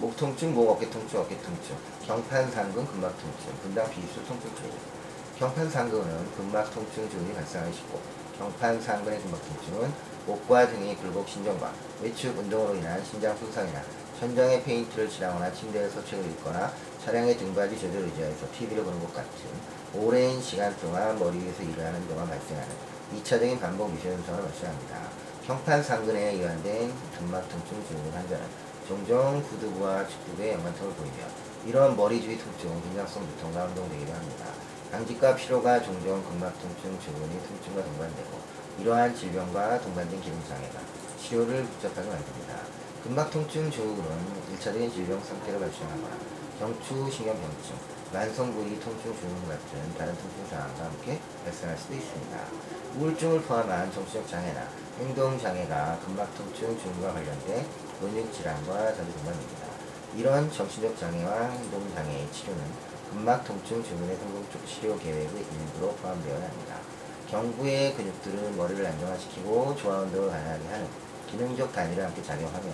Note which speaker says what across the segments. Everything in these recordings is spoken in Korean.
Speaker 1: 목 통증, 목 어깨 통증, 어깨 통증, 경판 상근, 근막 통증, 분당 비수 통증 증후. 경판 상근은 근막 통증 증후이 발생하기 쉽고 경판 상근의 근막 통증은 목과 등의 굴곡 신경과 외축 운동으로 인한 신장 손상이나 천장에 페인트를 칠하거나 침대에서 책을 읽거나 차량의 등받이 조절 의자에서 TV를 보는 것 같은 오랜 시간 동안 머리 위에서 일을 하는 동안 발생하는 2차적인 반복 유세 현상을 발생합니다. 경판 상근에 의한된 근막 통증 증후군 환자는 종종 구두부와 측두부에 연관성을 보이며 이러한 머리 주위 통증은 긴장성 두통과 운동되기도 합니다. 당직과 피로가 종종 근막 통증 증후군의 통증과 동반되고 이러한 질병과 동반된 기능장애가 치료를 복잡하게 만듭니다. 근막 통증 증후군은 1차적인 질병 상태를 발생하거나 경추 신경병증, 만성 부위 통증 증후군 같은 다른 통증 상황과 함께 발생할 수도 있습니다. 우울증을 포함한 정신적 장애나 행동 장애가 근막 통증 증후군과 관련된 근육 질환과 자주 동반됩니다. 이런 정신적 장애와 행동 장애의 치료는 근막 통증 증후군의 성공적 치료 계획의 일부로 포함되어야 합니다. 경부의 근육들은 머리를 안정화시키고 조화 운동을 가능하게 하는 기능적 단위를 함께 작용하며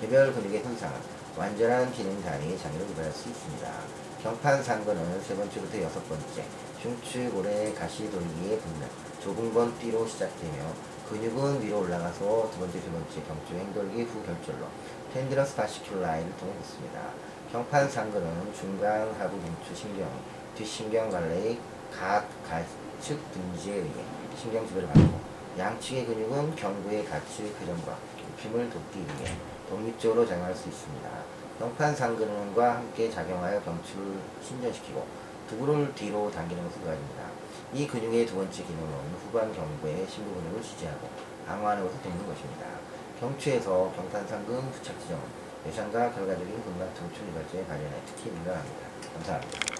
Speaker 1: 개별 근육의 손상은 완전한 기능 단위의 장애를 유발할 수 있습니다. 경판 상근은 세 번째부터 여섯 번째 중추골의 가시 돌기의 분면 좁은 뒤로 시작되며 근육은 위로 올라가서 두 번째, 세 번째 경추 행 돌기 후 결절로 텐드러스 바시큘라인을 통해 붙습니다. 경판 상근은 중간 하부 경추 신경, 뒷신경 갈래의 각, 가측 둔지에 의해 신경 지배를 받고 양측의 근육은 경부의 가측 회전과 굽힘을 돕기 위해 독립적으로 작용할 수 있습니다. 경판 상근과 함께 작용하여 경추를 신전시키고 두부를 뒤로 당기는 것을 도와줍니다. 이 근육의 두 번째 기능은 후반 경부의 심부 근육을 지지하고 방어하는 것을 돕는 것입니다. 경추에서 경탄상근 부착 지점은 외상과 결과적인 근막 통증 유발제에 관련해 특히 민감합니다. 감사합니다.